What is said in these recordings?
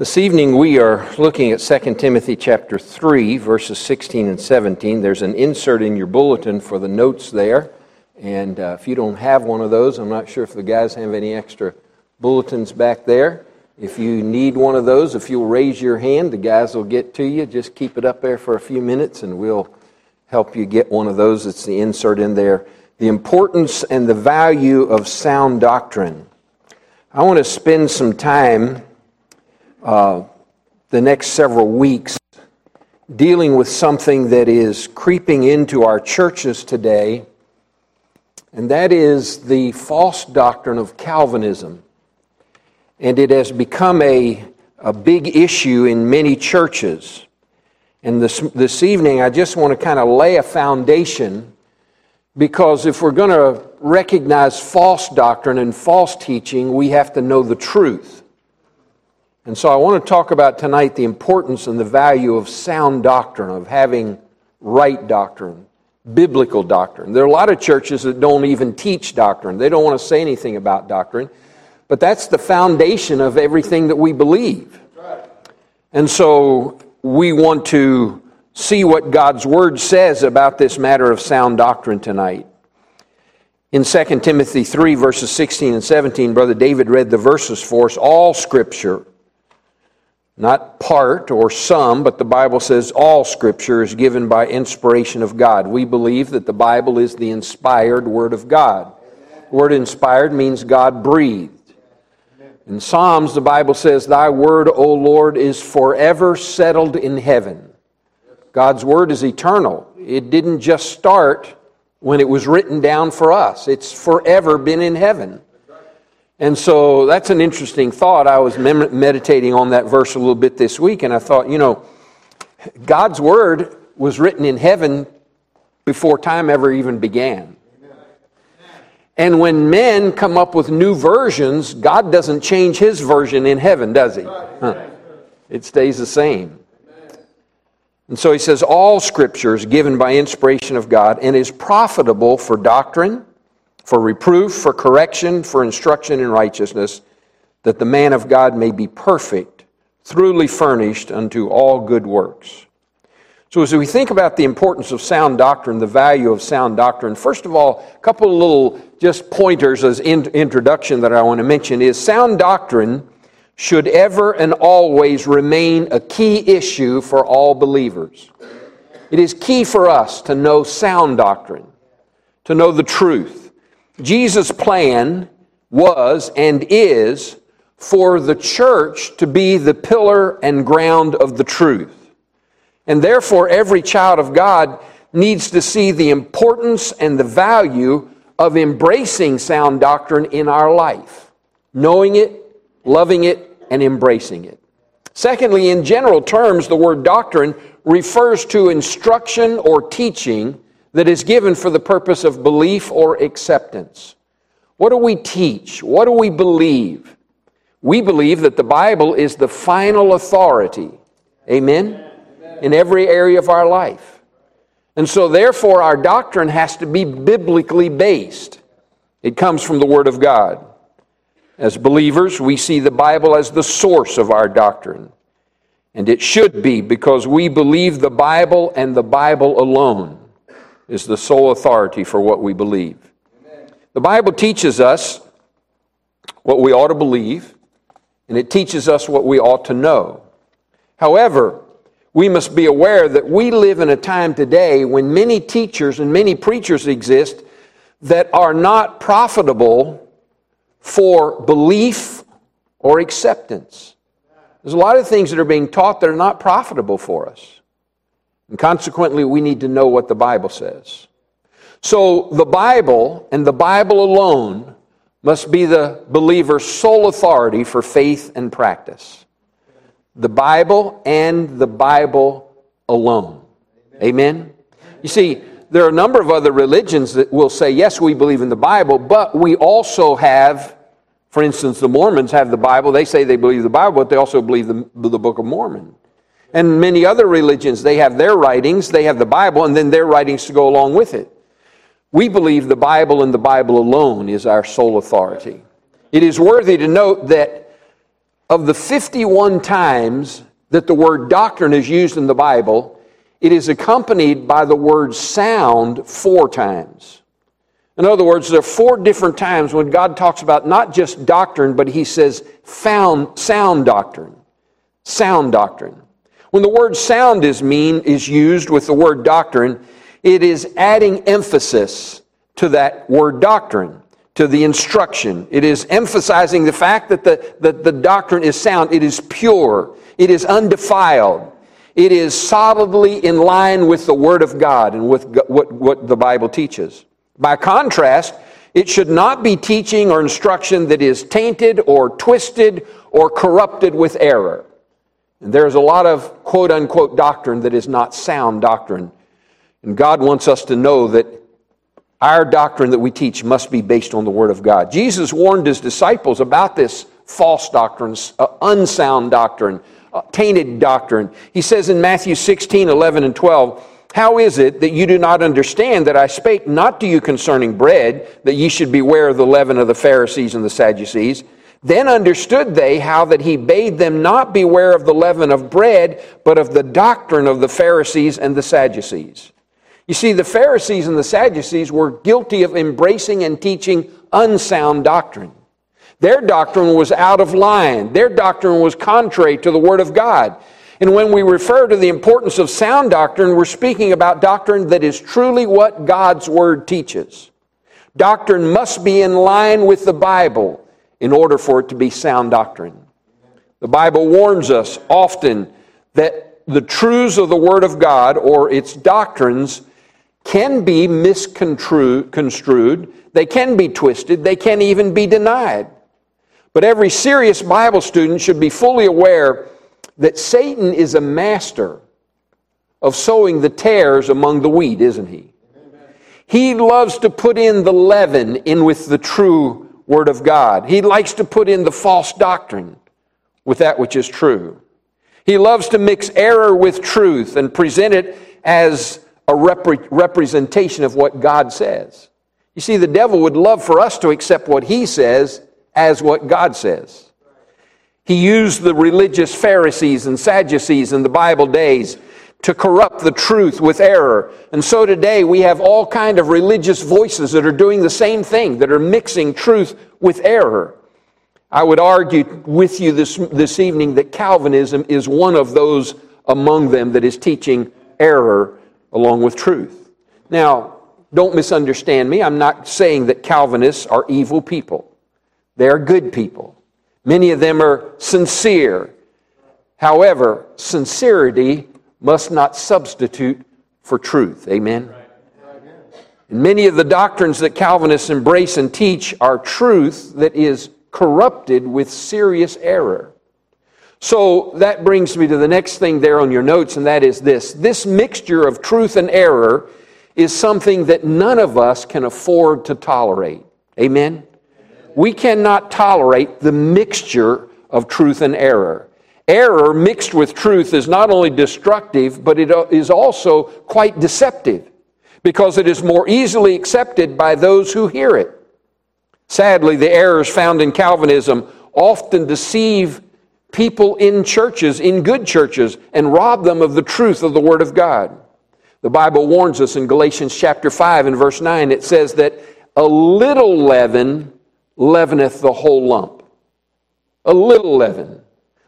This evening we are looking at 2 Timothy chapter 3 verses 16 and 17. There's an insert in your bulletin for the notes there. And uh, if you don't have one of those, I'm not sure if the guys have any extra bulletins back there. If you need one of those, if you'll raise your hand, the guys will get to you. Just keep it up there for a few minutes and we'll help you get one of those. It's the insert in there. The importance and the value of sound doctrine. I want to spend some time uh, the next several weeks dealing with something that is creeping into our churches today, and that is the false doctrine of Calvinism. And it has become a, a big issue in many churches. And this, this evening, I just want to kind of lay a foundation because if we're going to recognize false doctrine and false teaching, we have to know the truth. And so I want to talk about tonight the importance and the value of sound doctrine, of having right doctrine, biblical doctrine. There are a lot of churches that don't even teach doctrine, they don't want to say anything about doctrine, but that's the foundation of everything that we believe. And so we want to see what God's Word says about this matter of sound doctrine tonight. In 2 Timothy 3, verses 16 and 17, Brother David read the verses for us. All Scripture not part or some, but the Bible says all Scripture is given by inspiration of God. We believe that the Bible is the inspired Word of God. The word inspired means God breathed. In Psalms, the Bible says, Thy word, O Lord, is forever settled in heaven. God's word is eternal. It didn't just start when it was written down for us, it's forever been in heaven. And so that's an interesting thought. I was meditating on that verse a little bit this week, and I thought, you know, God's word was written in heaven before time ever even began. And when men come up with new versions, God doesn't change his version in heaven, does he? Huh. It stays the same. And so he says, All scripture is given by inspiration of God and is profitable for doctrine for reproof, for correction, for instruction in righteousness, that the man of God may be perfect, truly furnished unto all good works. So, as we think about the importance of sound doctrine, the value of sound doctrine, first of all, a couple of little just pointers as in introduction that I want to mention is sound doctrine should ever and always remain a key issue for all believers. It is key for us to know sound doctrine, to know the truth. Jesus' plan was and is for the church to be the pillar and ground of the truth. And therefore, every child of God needs to see the importance and the value of embracing sound doctrine in our life, knowing it, loving it, and embracing it. Secondly, in general terms, the word doctrine refers to instruction or teaching that is given for the purpose of belief or acceptance. What do we teach? What do we believe? We believe that the Bible is the final authority. Amen? In every area of our life. And so, therefore, our doctrine has to be biblically based. It comes from the Word of God. As believers, we see the Bible as the source of our doctrine. And it should be because we believe the Bible and the Bible alone is the sole authority for what we believe. The Bible teaches us what we ought to believe, and it teaches us what we ought to know. However, we must be aware that we live in a time today when many teachers and many preachers exist that are not profitable for belief or acceptance. There's a lot of things that are being taught that are not profitable for us. And consequently, we need to know what the Bible says. So, the Bible and the Bible alone must be the believer's sole authority for faith and practice. The Bible and the Bible alone. Amen? You see, there are a number of other religions that will say, yes, we believe in the Bible, but we also have, for instance, the Mormons have the Bible. They say they believe the Bible, but they also believe the, the Book of Mormon. And many other religions, they have their writings, they have the Bible, and then their writings to go along with it. We believe the Bible and the Bible alone is our sole authority. It is worthy to note that of the 51 times that the word doctrine is used in the Bible, it is accompanied by the word sound four times. In other words, there are four different times when God talks about not just doctrine, but he says found, sound doctrine. Sound doctrine. When the word sound is mean is used with the word doctrine, it is adding emphasis to that word doctrine, to the instruction. It is emphasizing the fact that the, that the doctrine is sound. It is pure. It is undefiled. It is solidly in line with the Word of God and with what, what the Bible teaches. By contrast, it should not be teaching or instruction that is tainted or twisted or corrupted with error. And there's a lot of quote unquote doctrine that is not sound doctrine. And God wants us to know that our doctrine that we teach must be based on the Word of God. Jesus warned his disciples about this false doctrine, uh, unsound doctrine, uh, tainted doctrine. He says in Matthew 16, 11, and 12, How is it that you do not understand that I spake not to you concerning bread, that ye should beware of the leaven of the Pharisees and the Sadducees? Then understood they how that he bade them not beware of the leaven of bread, but of the doctrine of the Pharisees and the Sadducees. You see, the Pharisees and the Sadducees were guilty of embracing and teaching unsound doctrine. Their doctrine was out of line. Their doctrine was contrary to the Word of God. And when we refer to the importance of sound doctrine, we're speaking about doctrine that is truly what God's Word teaches. Doctrine must be in line with the Bible in order for it to be sound doctrine. The Bible warns us often that the truths of the Word of God or its doctrines can be misconstrued, they can be twisted, they can even be denied. But every serious Bible student should be fully aware that Satan is a master of sowing the tares among the wheat, isn't he? He loves to put in the leaven in with the true Word of God. He likes to put in the false doctrine with that which is true. He loves to mix error with truth and present it as a rep- representation of what God says. You see, the devil would love for us to accept what he says as what God says. He used the religious Pharisees and Sadducees in the Bible days to corrupt the truth with error. And so today we have all kind of religious voices that are doing the same thing, that are mixing truth with error. I would argue with you this, this evening that Calvinism is one of those among them that is teaching error along with truth. Now, don't misunderstand me. I'm not saying that Calvinists are evil people. They are good people. Many of them are sincere. However, sincerity must not substitute for truth. Amen? And many of the doctrines that Calvinists embrace and teach are truth that is corrupted with serious error. So that brings me to the next thing there on your notes, and that is this. This mixture of truth and error is something that none of us can afford to tolerate. Amen? We cannot tolerate the mixture of truth and error. Error mixed with truth is not only destructive, but it is also quite deceptive because it is more easily accepted by those who hear it. Sadly, the errors found in Calvinism often deceive people in churches, in good churches, and rob them of the truth of the Word of God. The Bible warns us in Galatians chapter 5 and verse 9, it says that a little leaven leaveneth the whole lump. A little leaven.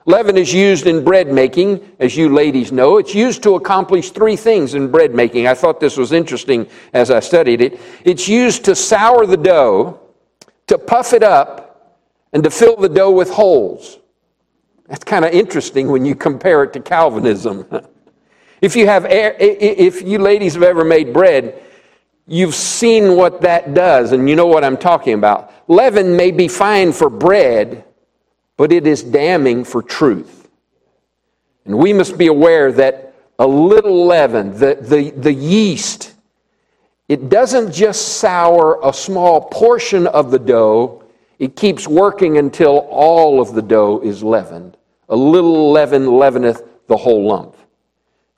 Leaven is used in bread making, as you ladies know. It's used to accomplish three things in bread making. I thought this was interesting as I studied it. It's used to sour the dough, to puff it up, and to fill the dough with holes. That's kind of interesting when you compare it to Calvinism. if you have, if you ladies have ever made bread, you've seen what that does, and you know what I'm talking about. Leaven may be fine for bread but it is damning for truth. And we must be aware that a little leaven, the, the, the yeast, it doesn't just sour a small portion of the dough, it keeps working until all of the dough is leavened. A little leaven leaveneth the whole lump.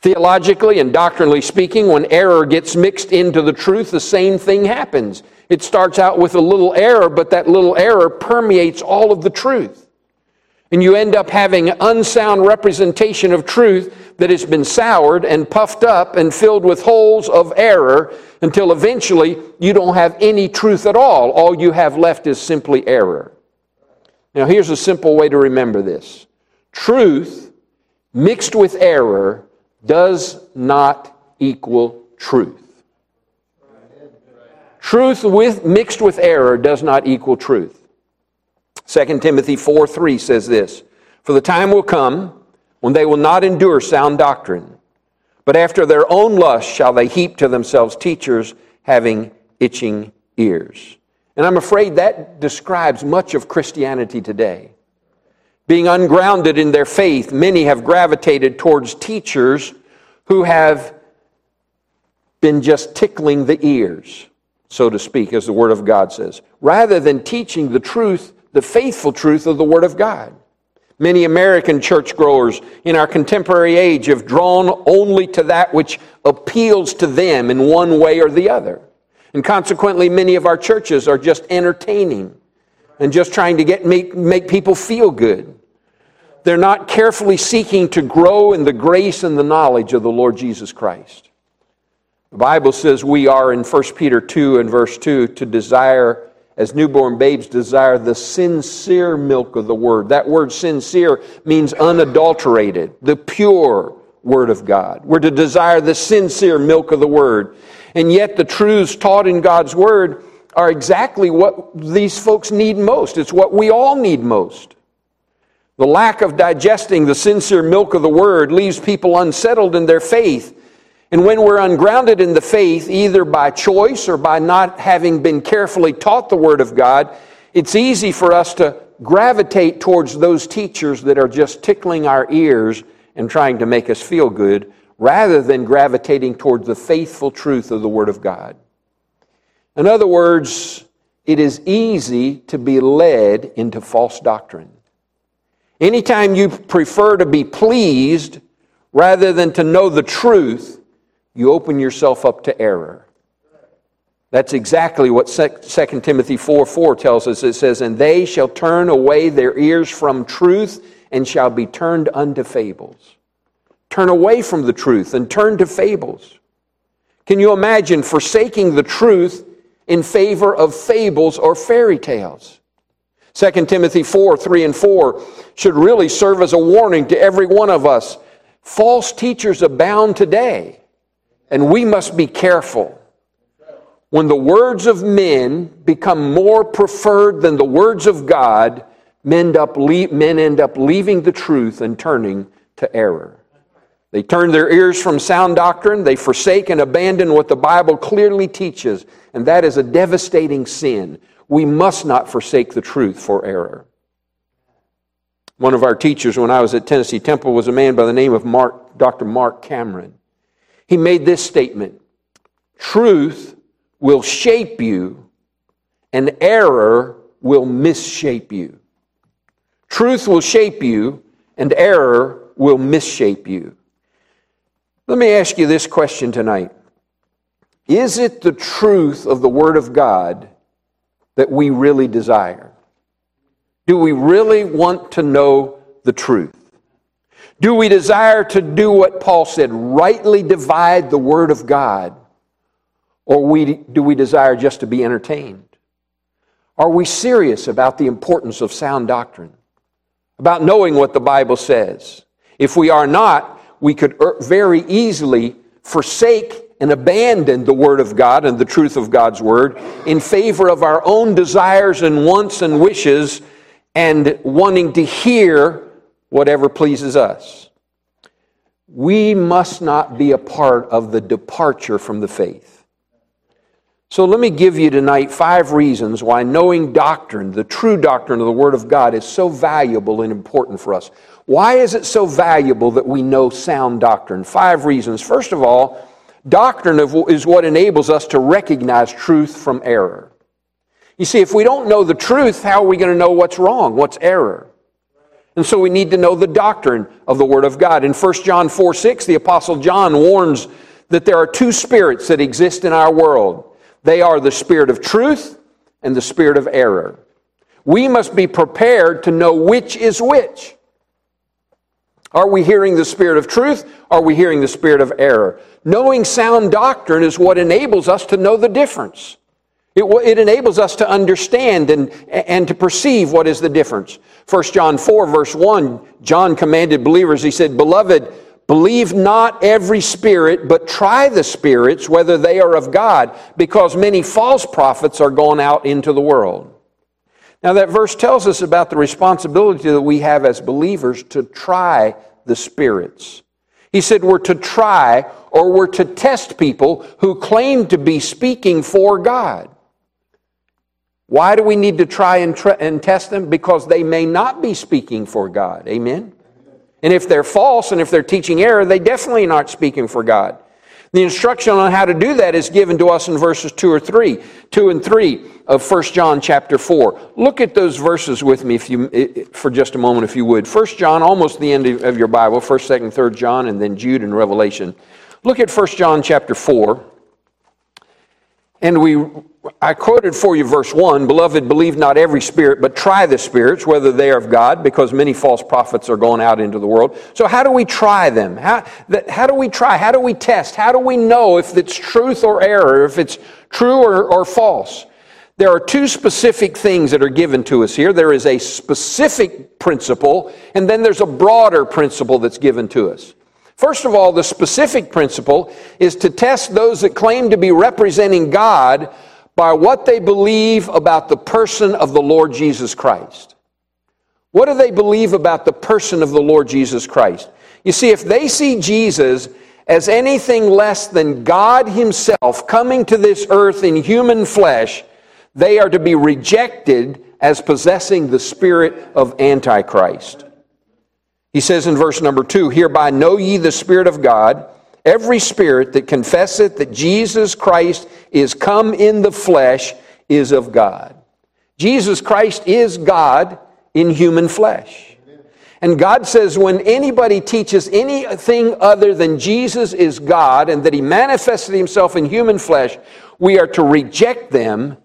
Theologically and doctrinally speaking, when error gets mixed into the truth, the same thing happens. It starts out with a little error, but that little error permeates all of the truth. And you end up having unsound representation of truth that has been soured and puffed up and filled with holes of error until eventually you don't have any truth at all. All you have left is simply error. Now, here's a simple way to remember this truth mixed with error does not equal truth. Truth with, mixed with error does not equal truth. 2 Timothy 4 3 says this For the time will come when they will not endure sound doctrine, but after their own lust shall they heap to themselves teachers having itching ears. And I'm afraid that describes much of Christianity today. Being ungrounded in their faith, many have gravitated towards teachers who have been just tickling the ears, so to speak, as the Word of God says, rather than teaching the truth, the faithful truth of the Word of God. Many American churchgoers in our contemporary age have drawn only to that which appeals to them in one way or the other. And consequently, many of our churches are just entertaining and just trying to get, make, make people feel good. They're not carefully seeking to grow in the grace and the knowledge of the Lord Jesus Christ. The Bible says we are in 1 Peter 2 and verse 2 to desire, as newborn babes desire, the sincere milk of the word. That word sincere means unadulterated, the pure word of God. We're to desire the sincere milk of the word. And yet, the truths taught in God's word are exactly what these folks need most. It's what we all need most. The lack of digesting the sincere milk of the word leaves people unsettled in their faith. And when we're ungrounded in the faith, either by choice or by not having been carefully taught the word of God, it's easy for us to gravitate towards those teachers that are just tickling our ears and trying to make us feel good rather than gravitating towards the faithful truth of the Word of God. In other words, it is easy to be led into false doctrine. Anytime you prefer to be pleased rather than to know the truth, you open yourself up to error. That's exactly what 2 Timothy 4 4 tells us. It says, And they shall turn away their ears from truth and shall be turned unto fables. Turn away from the truth and turn to fables. Can you imagine forsaking the truth in favor of fables or fairy tales? 2 Timothy 4 3 and 4 should really serve as a warning to every one of us. False teachers abound today, and we must be careful. When the words of men become more preferred than the words of God, men end up, men end up leaving the truth and turning to error. They turn their ears from sound doctrine. They forsake and abandon what the Bible clearly teaches, and that is a devastating sin. We must not forsake the truth for error. One of our teachers when I was at Tennessee Temple was a man by the name of Mark, Dr. Mark Cameron. He made this statement Truth will shape you, and error will misshape you. Truth will shape you, and error will misshape you. Let me ask you this question tonight Is it the truth of the Word of God that we really desire? Do we really want to know the truth? Do we desire to do what Paul said, rightly divide the Word of God? Or we, do we desire just to be entertained? Are we serious about the importance of sound doctrine? About knowing what the Bible says? If we are not, we could er, very easily forsake and abandon the Word of God and the truth of God's Word in favor of our own desires and wants and wishes and wanting to hear whatever pleases us. We must not be a part of the departure from the faith. So let me give you tonight five reasons why knowing doctrine, the true doctrine of the Word of God, is so valuable and important for us. Why is it so valuable that we know sound doctrine? Five reasons. First of all, doctrine is what enables us to recognize truth from error. You see, if we don't know the truth, how are we going to know what's wrong, what's error? And so we need to know the doctrine of the Word of God. In 1 John 4 6, the Apostle John warns that there are two spirits that exist in our world they are the spirit of truth and the spirit of error. We must be prepared to know which is which. Are we hearing the spirit of truth? Are we hearing the spirit of error? Knowing sound doctrine is what enables us to know the difference. It, it, enables us to understand and, and to perceive what is the difference. 1 John 4, verse 1, John commanded believers, he said, Beloved, believe not every spirit, but try the spirits whether they are of God, because many false prophets are gone out into the world. Now, that verse tells us about the responsibility that we have as believers to try the spirits. He said we're to try or we're to test people who claim to be speaking for God. Why do we need to try and, tr- and test them? Because they may not be speaking for God. Amen? And if they're false and if they're teaching error, they definitely aren't speaking for God. The instruction on how to do that is given to us in verses 2 or 3, 2 and 3 of 1 John chapter 4. Look at those verses with me if you, for just a moment, if you would. 1 John, almost the end of your Bible, 1st, 2nd, 3rd John, and then Jude and Revelation. Look at 1 John chapter 4. And we, I quoted for you verse 1 Beloved, believe not every spirit, but try the spirits, whether they are of God, because many false prophets are going out into the world. So, how do we try them? How, that, how do we try? How do we test? How do we know if it's truth or error, if it's true or, or false? There are two specific things that are given to us here. There is a specific principle, and then there's a broader principle that's given to us. First of all, the specific principle is to test those that claim to be representing God by what they believe about the person of the Lord Jesus Christ. What do they believe about the person of the Lord Jesus Christ? You see, if they see Jesus as anything less than God Himself coming to this earth in human flesh, they are to be rejected as possessing the spirit of Antichrist. He says in verse number two, Hereby know ye the Spirit of God. Every spirit that confesseth that Jesus Christ is come in the flesh is of God. Jesus Christ is God in human flesh. And God says when anybody teaches anything other than Jesus is God and that he manifested himself in human flesh, we are to reject them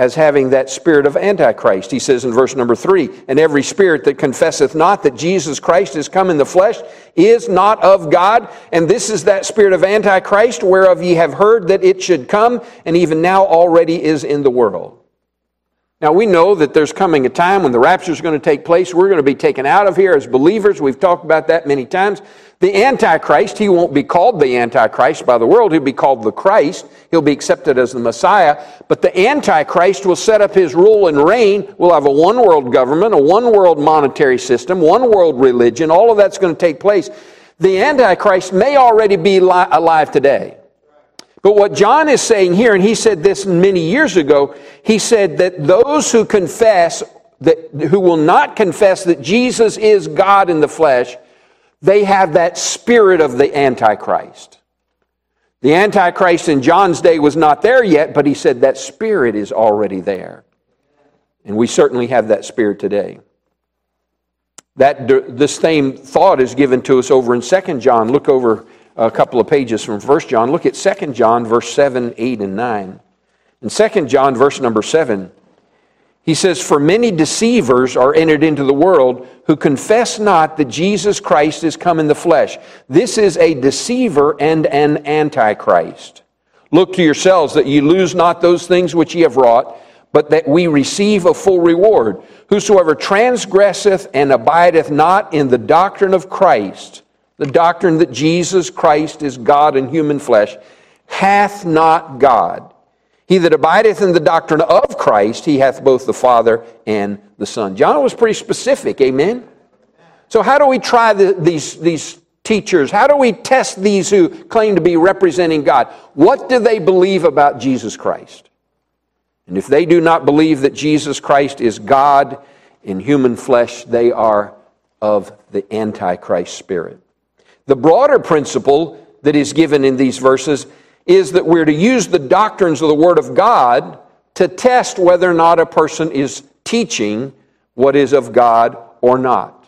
as having that spirit of Antichrist. He says in verse number three, and every spirit that confesseth not that Jesus Christ is come in the flesh is not of God, and this is that spirit of Antichrist whereof ye have heard that it should come, and even now already is in the world. Now, we know that there's coming a time when the rapture is going to take place. We're going to be taken out of here as believers. We've talked about that many times. The Antichrist, he won't be called the Antichrist by the world. He'll be called the Christ. He'll be accepted as the Messiah. But the Antichrist will set up his rule and reign. We'll have a one world government, a one world monetary system, one world religion. All of that's going to take place. The Antichrist may already be alive today. But what John is saying here, and he said this many years ago, he said that those who confess, that, who will not confess that Jesus is God in the flesh, they have that spirit of the Antichrist. The Antichrist in John's day was not there yet, but he said that spirit is already there. And we certainly have that spirit today. That this same thought is given to us over in 2 John. Look over a couple of pages from 1 John. Look at 2 John, verse 7, 8, and 9. In 2 John, verse number 7, he says, For many deceivers are entered into the world who confess not that Jesus Christ is come in the flesh. This is a deceiver and an antichrist. Look to yourselves that ye lose not those things which ye have wrought, but that we receive a full reward. Whosoever transgresseth and abideth not in the doctrine of Christ, the doctrine that Jesus Christ is God in human flesh, hath not God. He that abideth in the doctrine of Christ, he hath both the Father and the Son. John was pretty specific, amen? So, how do we try the, these, these teachers? How do we test these who claim to be representing God? What do they believe about Jesus Christ? And if they do not believe that Jesus Christ is God in human flesh, they are of the Antichrist spirit. The broader principle that is given in these verses is that we're to use the doctrines of the Word of God to test whether or not a person is teaching what is of God or not.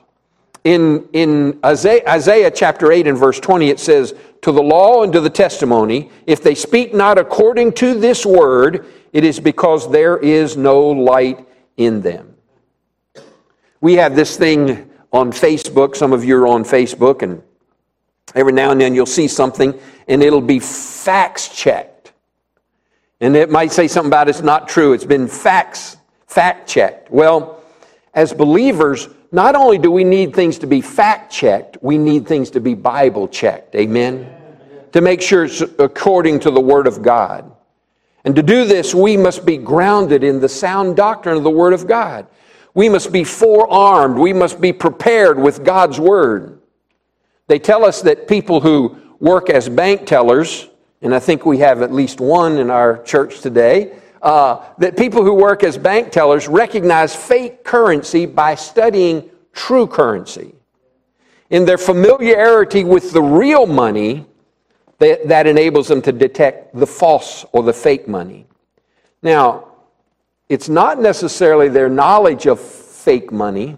In, in Isaiah, Isaiah chapter 8 and verse 20, it says, To the law and to the testimony, if they speak not according to this word, it is because there is no light in them. We have this thing on Facebook. Some of you are on Facebook, and every now and then you'll see something, and it'll be facts checked. And it might say something about it's not true. It's been facts, fact checked. Well, as believers, not only do we need things to be fact checked, we need things to be Bible checked. Amen? To make sure it's according to the Word of God. And to do this, we must be grounded in the sound doctrine of the Word of God. We must be forearmed. We must be prepared with God's Word. They tell us that people who work as bank tellers, and I think we have at least one in our church today, uh, that people who work as bank tellers recognize fake currency by studying true currency. In their familiarity with the real money, that, that enables them to detect the false or the fake money. Now, it's not necessarily their knowledge of fake money,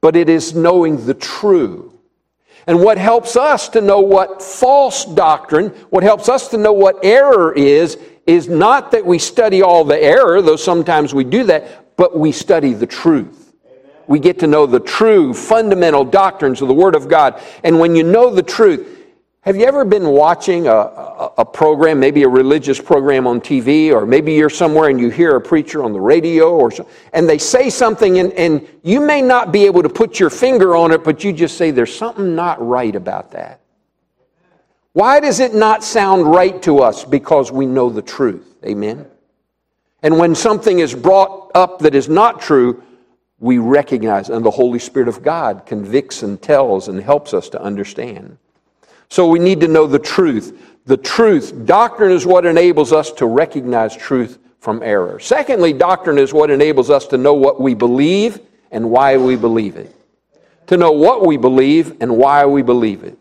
but it is knowing the true. And what helps us to know what false doctrine, what helps us to know what error is, is not that we study all the error, though sometimes we do that, but we study the truth. We get to know the true fundamental doctrines of the Word of God. And when you know the truth, have you ever been watching a, a, a, program, maybe a religious program on TV, or maybe you're somewhere and you hear a preacher on the radio, or so, and they say something, and, and you may not be able to put your finger on it, but you just say, There's something not right about that. Why does it not sound right to us? Because we know the truth. Amen? And when something is brought up that is not true, we recognize, and the Holy Spirit of God convicts and tells and helps us to understand. So we need to know the truth. The truth, doctrine is what enables us to recognize truth from error. Secondly, doctrine is what enables us to know what we believe and why we believe it. To know what we believe and why we believe it.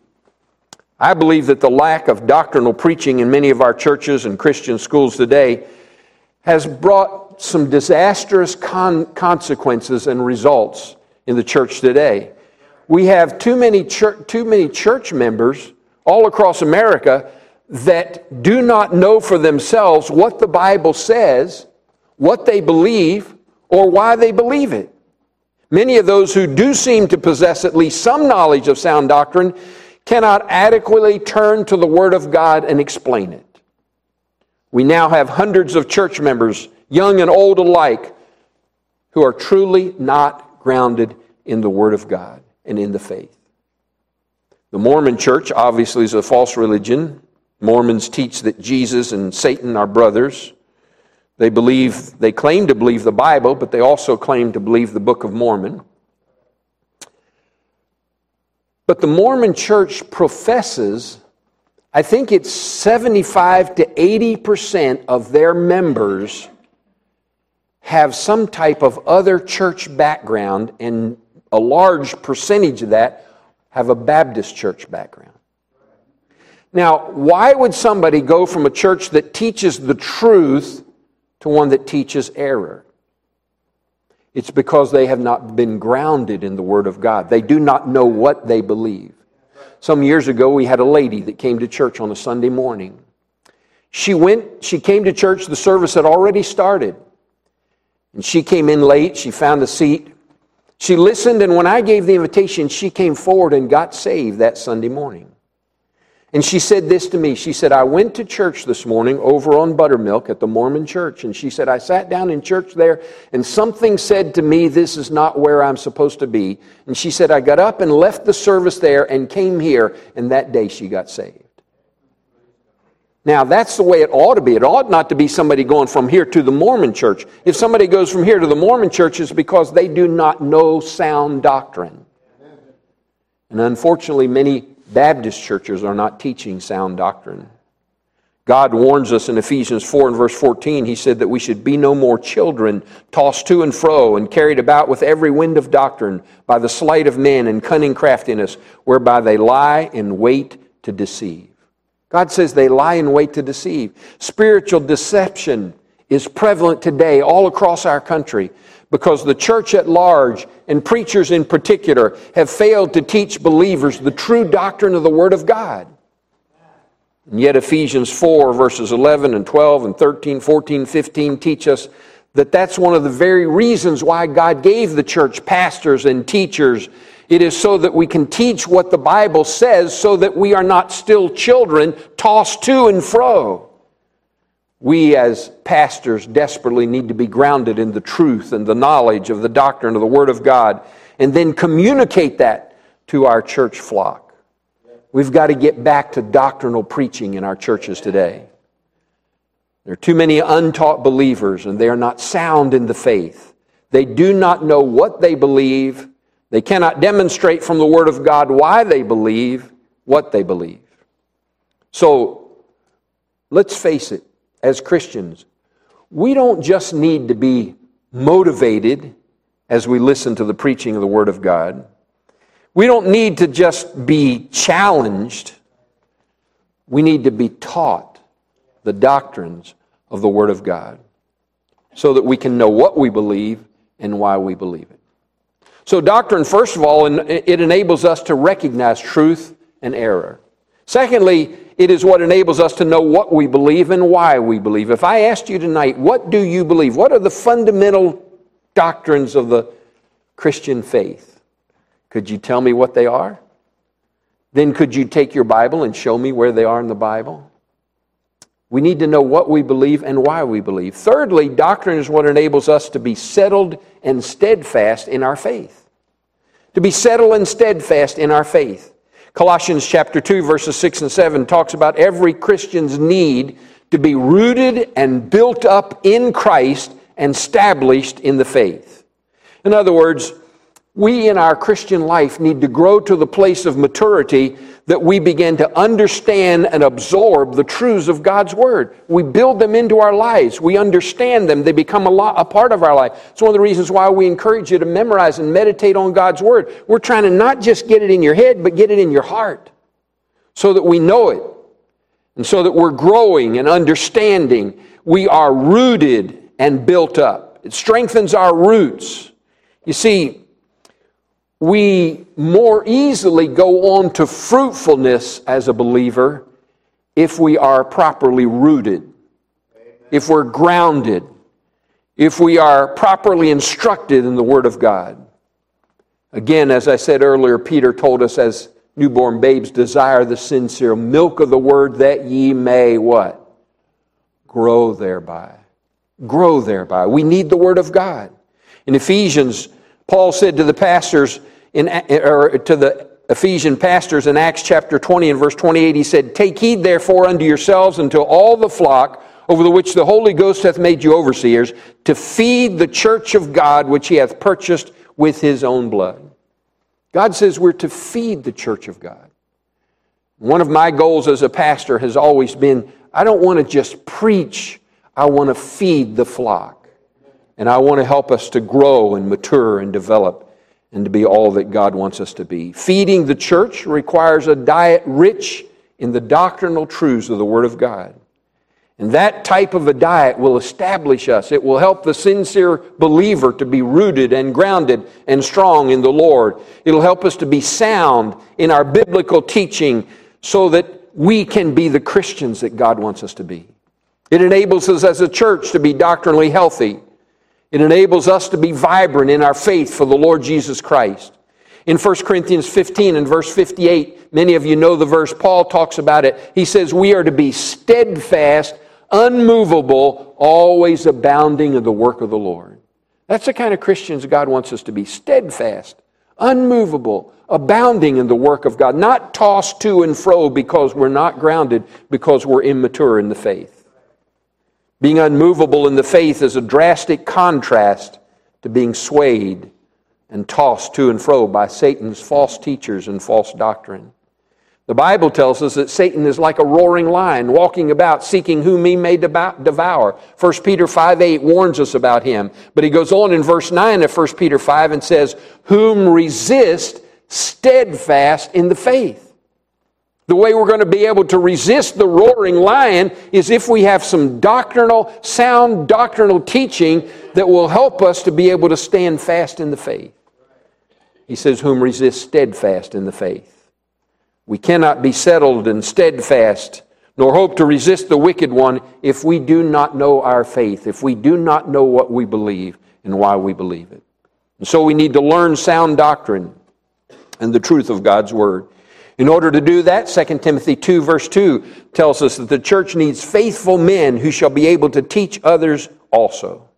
I believe that the lack of doctrinal preaching in many of our churches and Christian schools today has brought some disastrous con- consequences and results in the church today. We have too many, too many church members all across America that do not know for themselves what the Bible says, what they believe, or why they believe it. Many of those who do seem to possess at least some knowledge of sound doctrine cannot adequately turn to the Word of God and explain it. We now have hundreds of church members, young and old alike, who are truly not grounded in the Word of God and in the faith. The Mormon church obviously is a false religion. Mormons teach that Jesus and Satan are brothers. They believe, they claim to believe the Bible, but they also claim to believe the Book of Mormon. But the Mormon church professes, I think it's 75 to 80% of their members have some type of other church background, and a large percentage of that have a Baptist church background. Now, why would somebody go from a church that teaches the truth to one that teaches error? It's because they have not been grounded in the Word of God. They do not know what they believe. Some years ago, we had a lady that came to church on a Sunday morning. She went, she came to church, the service had already started. And she came in late, she found a seat, she listened, and when I gave the invitation, she came forward and got saved that Sunday morning. And she said this to me. She said, I went to church this morning over on Buttermilk at the Mormon church. And she said, I sat down in church there, and something said to me, This is not where I'm supposed to be. And she said, I got up and left the service there and came here, and that day she got saved. Now, that's the way it ought to be. It ought not to be somebody going from here to the Mormon church. If somebody goes from here to the Mormon church, it's because they do not know sound doctrine. And unfortunately, many Baptist churches are not teaching sound doctrine. God warns us in Ephesians 4 and verse 14. He said that we should be no more children, tossed to and fro and carried about with every wind of doctrine by the sleight of men and cunning craftiness, whereby they lie in wait to deceive. God says they lie in wait to deceive. Spiritual deception is prevalent today all across our country because the church at large and preachers in particular have failed to teach believers the true doctrine of the Word of God. And yet, Ephesians 4, verses 11 and 12 and 13, 14, 15 teach us that that's one of the very reasons why God gave the church pastors and teachers. It is so that we can teach what the Bible says so that we are not still children tossed to and fro. We, as pastors, desperately need to be grounded in the truth and the knowledge of the doctrine of the Word of God and then communicate that to our church flock. We've got to get back to doctrinal preaching in our churches today. There are too many untaught believers, and they are not sound in the faith. They do not know what they believe. They cannot demonstrate from the Word of God why they believe what they believe. So, let's face it, as Christians, we don't just need to be motivated as we listen to the preaching of the Word of God. We don't need to just be challenged. We need to be taught the doctrines of the Word of God so that we can know what we believe and why we believe it. So, doctrine, first of all, it enables us to recognize truth and error. Secondly, it is what enables us to know what we believe and why we believe. If I asked you tonight, what do you believe? What are the fundamental doctrines of the Christian faith? Could you tell me what they are? Then could you take your Bible and show me where they are in the Bible? We need to know what we believe and why we believe. Thirdly, doctrine is what enables us to be settled and steadfast in our faith. To be settled and steadfast in our faith. Colossians chapter 2 verses 6 and 7 talks about every Christian's need to be rooted and built up in Christ and established in the faith. In other words, we in our Christian life need to grow to the place of maturity that we begin to understand and absorb the truths of God's Word. We build them into our lives. We understand them. They become a, lot, a part of our life. It's one of the reasons why we encourage you to memorize and meditate on God's Word. We're trying to not just get it in your head, but get it in your heart so that we know it and so that we're growing and understanding. We are rooted and built up. It strengthens our roots. You see, we more easily go on to fruitfulness as a believer if we are properly rooted, if we're grounded, if we are properly instructed in the Word of God. Again, as I said earlier, Peter told us as newborn babes, desire the sincere milk of the Word that ye may what? Grow thereby. Grow thereby. We need the Word of God. In Ephesians, Paul said to the pastors, in, or to the Ephesian pastors in Acts chapter 20 and verse 28, he said, Take heed therefore unto yourselves and to all the flock over the which the Holy Ghost hath made you overseers, to feed the church of God which he hath purchased with his own blood. God says we're to feed the church of God. One of my goals as a pastor has always been I don't want to just preach, I want to feed the flock. And I want to help us to grow and mature and develop and to be all that God wants us to be. Feeding the church requires a diet rich in the doctrinal truths of the Word of God. And that type of a diet will establish us. It will help the sincere believer to be rooted and grounded and strong in the Lord. It'll help us to be sound in our biblical teaching so that we can be the Christians that God wants us to be. It enables us as a church to be doctrinally healthy. It enables us to be vibrant in our faith for the Lord Jesus Christ. In 1 Corinthians 15 and verse 58, many of you know the verse, Paul talks about it. He says, We are to be steadfast, unmovable, always abounding in the work of the Lord. That's the kind of Christians God wants us to be steadfast, unmovable, abounding in the work of God, not tossed to and fro because we're not grounded, because we're immature in the faith. Being unmovable in the faith is a drastic contrast to being swayed and tossed to and fro by Satan's false teachers and false doctrine. The Bible tells us that Satan is like a roaring lion walking about seeking whom he may devour. 1 Peter 5 8 warns us about him. But he goes on in verse 9 of 1 Peter 5 and says, Whom resist steadfast in the faith. The way we're going to be able to resist the roaring lion is if we have some doctrinal, sound doctrinal teaching that will help us to be able to stand fast in the faith. He says, Whom resist steadfast in the faith. We cannot be settled and steadfast nor hope to resist the wicked one if we do not know our faith, if we do not know what we believe and why we believe it. And so we need to learn sound doctrine and the truth of God's Word. In order to do that, 2 Timothy 2, verse 2 tells us that the church needs faithful men who shall be able to teach others also.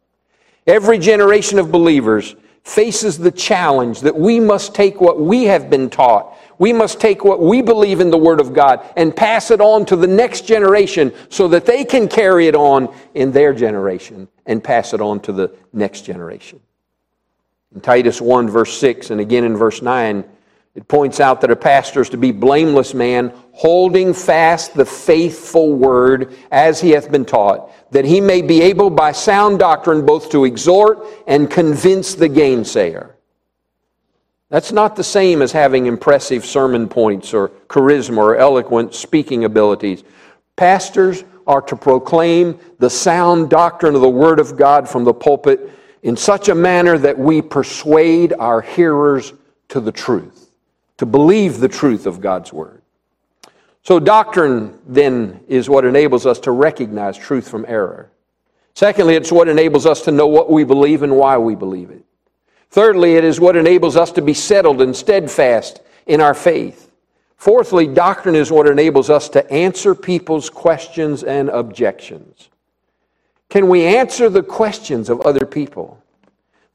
Every generation of believers faces the challenge that we must take what we have been taught we must take what we believe in the Word of God and pass it on to the next generation so that they can carry it on in their generation and pass it on to the next generation. In Titus 1, verse 6, and again in verse 9, it points out that a pastor is to be blameless man, holding fast the faithful word as he hath been taught, that he may be able by sound doctrine both to exhort and convince the gainsayer. That's not the same as having impressive sermon points or charisma or eloquent speaking abilities. Pastors are to proclaim the sound doctrine of the Word of God from the pulpit in such a manner that we persuade our hearers to the truth, to believe the truth of God's Word. So, doctrine then is what enables us to recognize truth from error. Secondly, it's what enables us to know what we believe and why we believe it. Thirdly, it is what enables us to be settled and steadfast in our faith. Fourthly, doctrine is what enables us to answer people's questions and objections. Can we answer the questions of other people?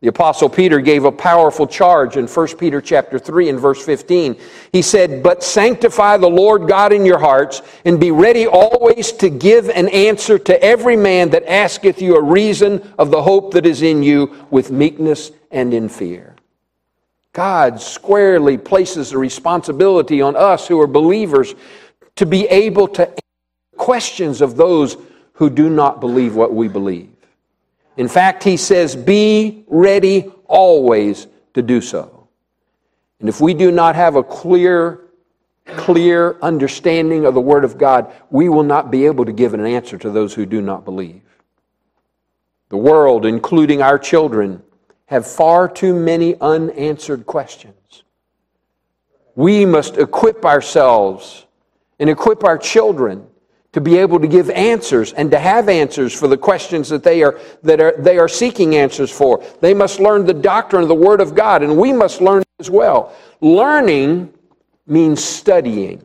The apostle Peter gave a powerful charge in 1 Peter chapter 3 and verse 15. He said, "But sanctify the Lord God in your hearts and be ready always to give an answer to every man that asketh you a reason of the hope that is in you with meekness and in fear." God squarely places the responsibility on us who are believers to be able to answer questions of those who do not believe what we believe. In fact, he says, Be ready always to do so. And if we do not have a clear, clear understanding of the Word of God, we will not be able to give an answer to those who do not believe. The world, including our children, have far too many unanswered questions. We must equip ourselves and equip our children to be able to give answers and to have answers for the questions that they are that are they are seeking answers for. They must learn the doctrine of the word of God and we must learn as well. Learning means studying.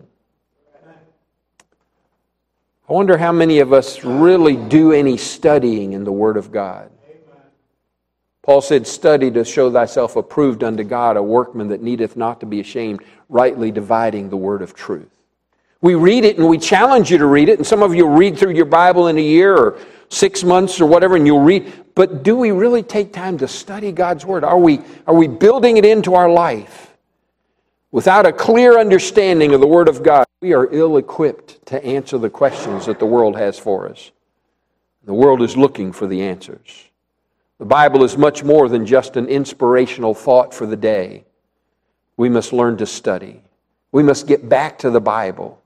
I wonder how many of us really do any studying in the word of God. Paul said, Study to show thyself approved unto God, a workman that needeth not to be ashamed, rightly dividing the word of truth. We read it and we challenge you to read it, and some of you read through your Bible in a year or six months or whatever, and you'll read. But do we really take time to study God's Word? Are we, are we building it into our life? Without a clear understanding of the Word of God, we are ill equipped to answer the questions that the world has for us. The world is looking for the answers. The Bible is much more than just an inspirational thought for the day. We must learn to study. We must get back to the Bible.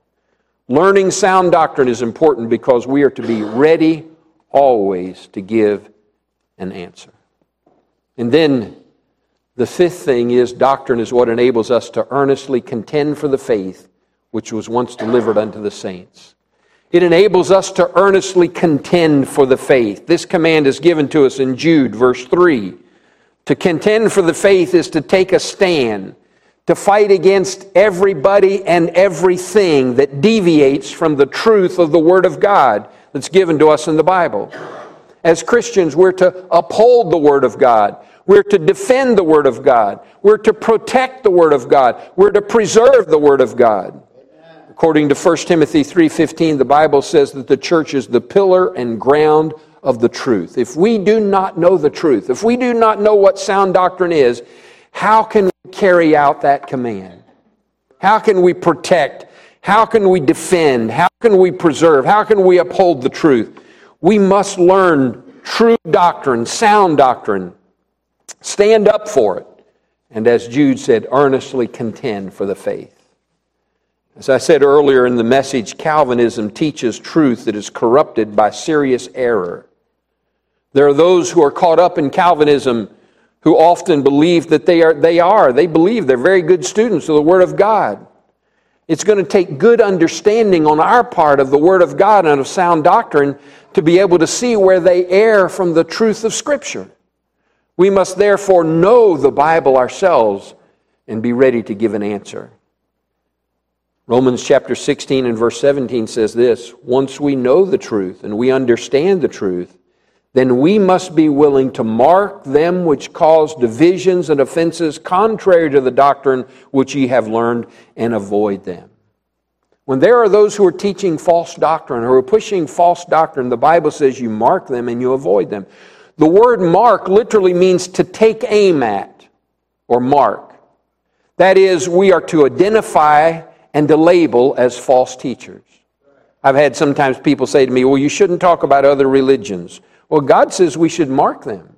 Learning sound doctrine is important because we are to be ready always to give an answer. And then the fifth thing is doctrine is what enables us to earnestly contend for the faith which was once delivered unto the saints. It enables us to earnestly contend for the faith. This command is given to us in Jude, verse 3. To contend for the faith is to take a stand to fight against everybody and everything that deviates from the truth of the Word of God that's given to us in the Bible. As Christians, we're to uphold the Word of God. We're to defend the Word of God. We're to protect the Word of God. We're to preserve the Word of God. According to 1 Timothy 3:15, the Bible says that the church is the pillar and ground of the truth. If we do not know the truth, if we do not know what sound doctrine is, how can carry out that command? How can we protect? How can we defend? How can we preserve? How can we uphold the truth? We must learn true doctrine, sound doctrine, stand up for it, and as Jude said, earnestly contend for the faith. As I said earlier in the message, Calvinism teaches truth that is corrupted by serious error. There are those who are caught up in Calvinism who often believe that they are, they are, they believe they're very good students of the Word of God. It's going to take good understanding on our part of the Word of God and of sound doctrine to be able to see where they err from the truth of Scripture. We must therefore know the Bible ourselves and be ready to give an answer. Romans chapter 16 and verse 17 says this Once we know the truth and we understand the truth, then we must be willing to mark them which cause divisions and offenses contrary to the doctrine which ye have learned and avoid them. When there are those who are teaching false doctrine or who are pushing false doctrine, the Bible says you mark them and you avoid them. The word mark literally means to take aim at or mark. That is, we are to identify and to label as false teachers. I've had sometimes people say to me, well, you shouldn't talk about other religions. Well, God says we should mark them.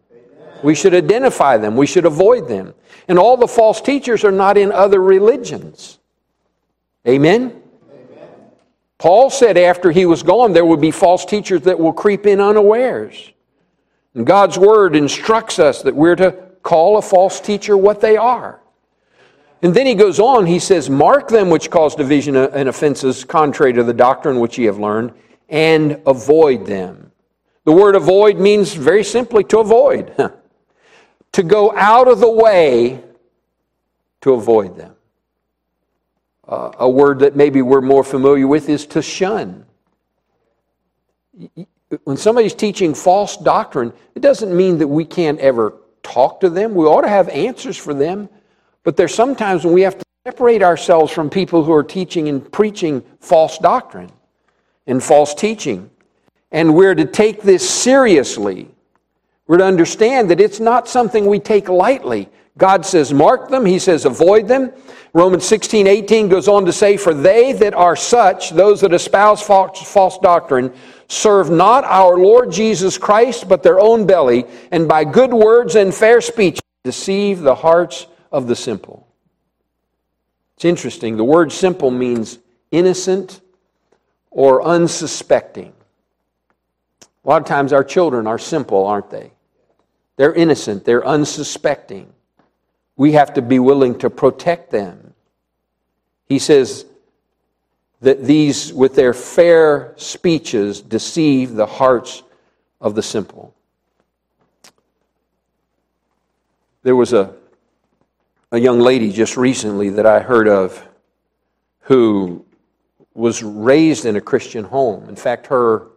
We should identify them. We should avoid them. And all the false teachers are not in other religions. Amen? Amen? Paul said after he was gone, there would be false teachers that will creep in unawares. And God's word instructs us that we're to call a false teacher what they are. And then he goes on, he says, Mark them which cause division and offenses contrary to the doctrine which ye have learned, and avoid them. The word avoid means very simply to avoid, to go out of the way to avoid them. Uh, a word that maybe we're more familiar with is to shun. When somebody's teaching false doctrine, it doesn't mean that we can't ever talk to them. We ought to have answers for them. But there's sometimes when we have to separate ourselves from people who are teaching and preaching false doctrine and false teaching. And we're to take this seriously. We're to understand that it's not something we take lightly. God says, mark them. He says, avoid them. Romans 16, 18 goes on to say, For they that are such, those that espouse false, false doctrine, serve not our Lord Jesus Christ, but their own belly, and by good words and fair speech deceive the hearts of the simple. It's interesting. The word simple means innocent or unsuspecting. A lot of times our children are simple, aren't they? They're innocent, they're unsuspecting. We have to be willing to protect them. He says that these, with their fair speeches, deceive the hearts of the simple. There was a a young lady just recently that I heard of who was raised in a Christian home. In fact, her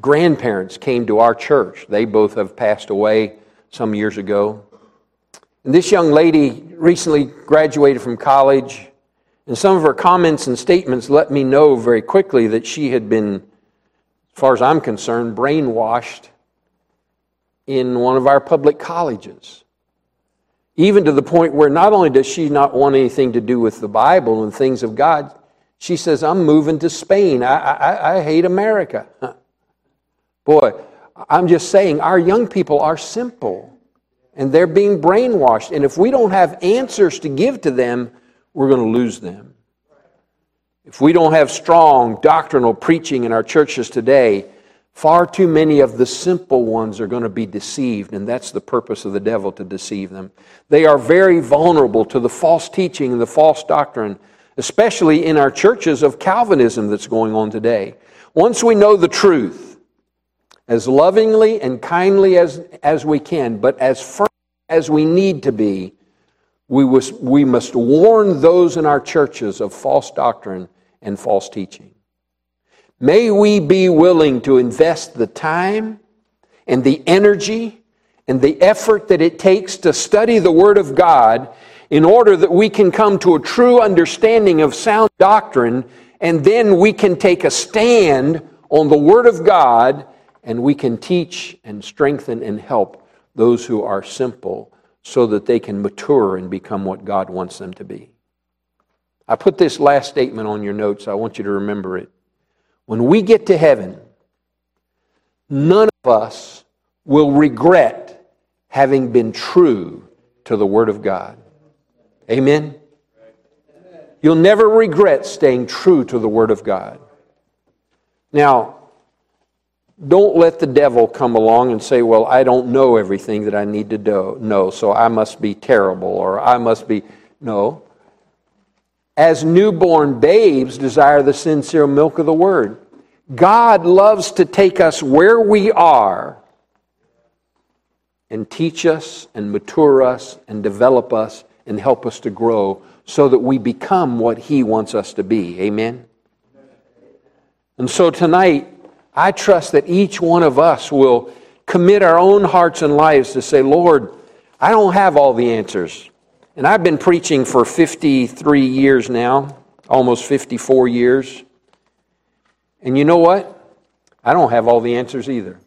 grandparents came to our church. They both have passed away some years ago. And this young lady recently graduated from college, and some of her comments and statements let me know very quickly that she had been, as far as I'm concerned, brainwashed in one of our public colleges even to the point where not only does she not want anything to do with the Bible and things of God, she says, I'm moving to Spain. I, I, I hate America. Boy, I'm just saying, our young people are simple and they're being brainwashed. And if we don't have answers to give to them, we're going to lose them. If we don't have strong doctrinal preaching in our churches today, Far too many of the simple ones are going to be deceived, and that's the purpose of the devil to deceive them. They are very vulnerable to the false teaching and the false doctrine, especially in our churches of Calvinism that's going on today. Once we know the truth, as lovingly and kindly as, as we can, but as firm as we need to be, we, was, we must warn those in our churches of false doctrine and false teaching. May we be willing to invest the time and the energy and the effort that it takes to study the Word of God in order that we can come to a true understanding of sound doctrine and then we can take a stand on the Word of God and we can teach and strengthen and help those who are simple so that they can mature and become what God wants them to be. I put this last statement on your notes. I want you to remember it. When we get to heaven, none of us will regret having been true to the Word of God. Amen? You'll never regret staying true to the Word of God. Now, don't let the devil come along and say, Well, I don't know everything that I need to do, know, so I must be terrible or I must be. No. as newborn babes desire the sincere milk of the word. God loves to take us where we are and teach us and mature us and develop us and help us to grow so that we become what He wants us to be. Amen? And so tonight, I trust that each one of us will commit our own hearts and lives to say, Lord, I don't have all the answers. And I've been preaching for 53 years now, almost 54 years. And you know what? I don't have all the answers either.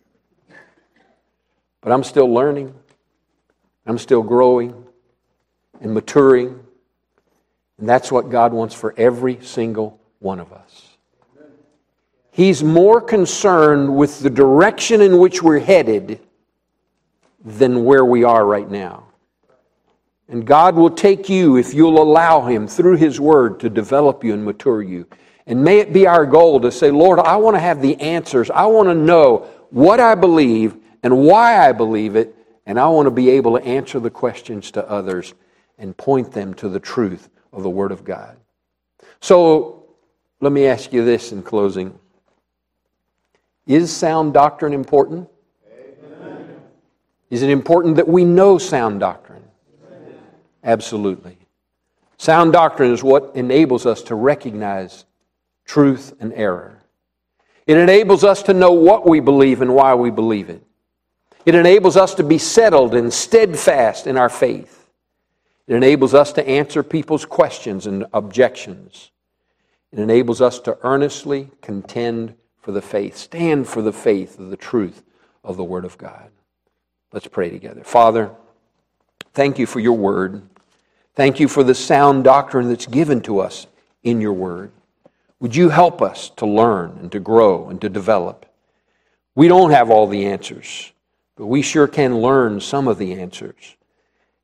But I'm still learning. I'm still growing and maturing. And that's what God wants for every single one of us. He's more concerned with the direction in which we're headed than where we are right now. And God will take you if you'll allow Him through His Word to develop you and mature you. And may it be our goal to say, Lord, I want to have the answers. I want to know what I believe and why I believe it. And I want to be able to answer the questions to others and point them to the truth of the Word of God. So let me ask you this in closing Is sound doctrine important? Amen. Is it important that we know sound doctrine? Amen. Absolutely. Sound doctrine is what enables us to recognize truth and error. It enables us to know what we believe and why we believe it. It enables us to be settled and steadfast in our faith. It enables us to answer people's questions and objections. It enables us to earnestly contend for the faith, stand for the faith of the truth of the Word of God. Let's pray together. Father, thank you for your Word. Thank you for the sound doctrine that's given to us in your Word. Would you help us to learn and to grow and to develop? We don't have all the answers, but we sure can learn some of the answers.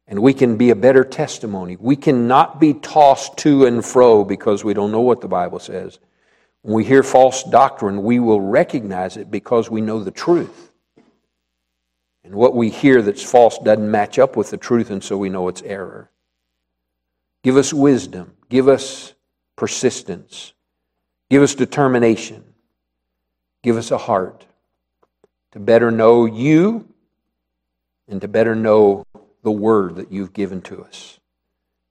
And we can be a better testimony. We cannot be tossed to and fro because we don't know what the Bible says. When we hear false doctrine, we will recognize it because we know the truth. And what we hear that's false doesn't match up with the truth, and so we know it's error. Give us wisdom. Give us persistence. Give us determination. Give us a heart to better know you and to better know the word that you've given to us.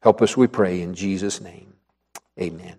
Help us, we pray, in Jesus' name. Amen.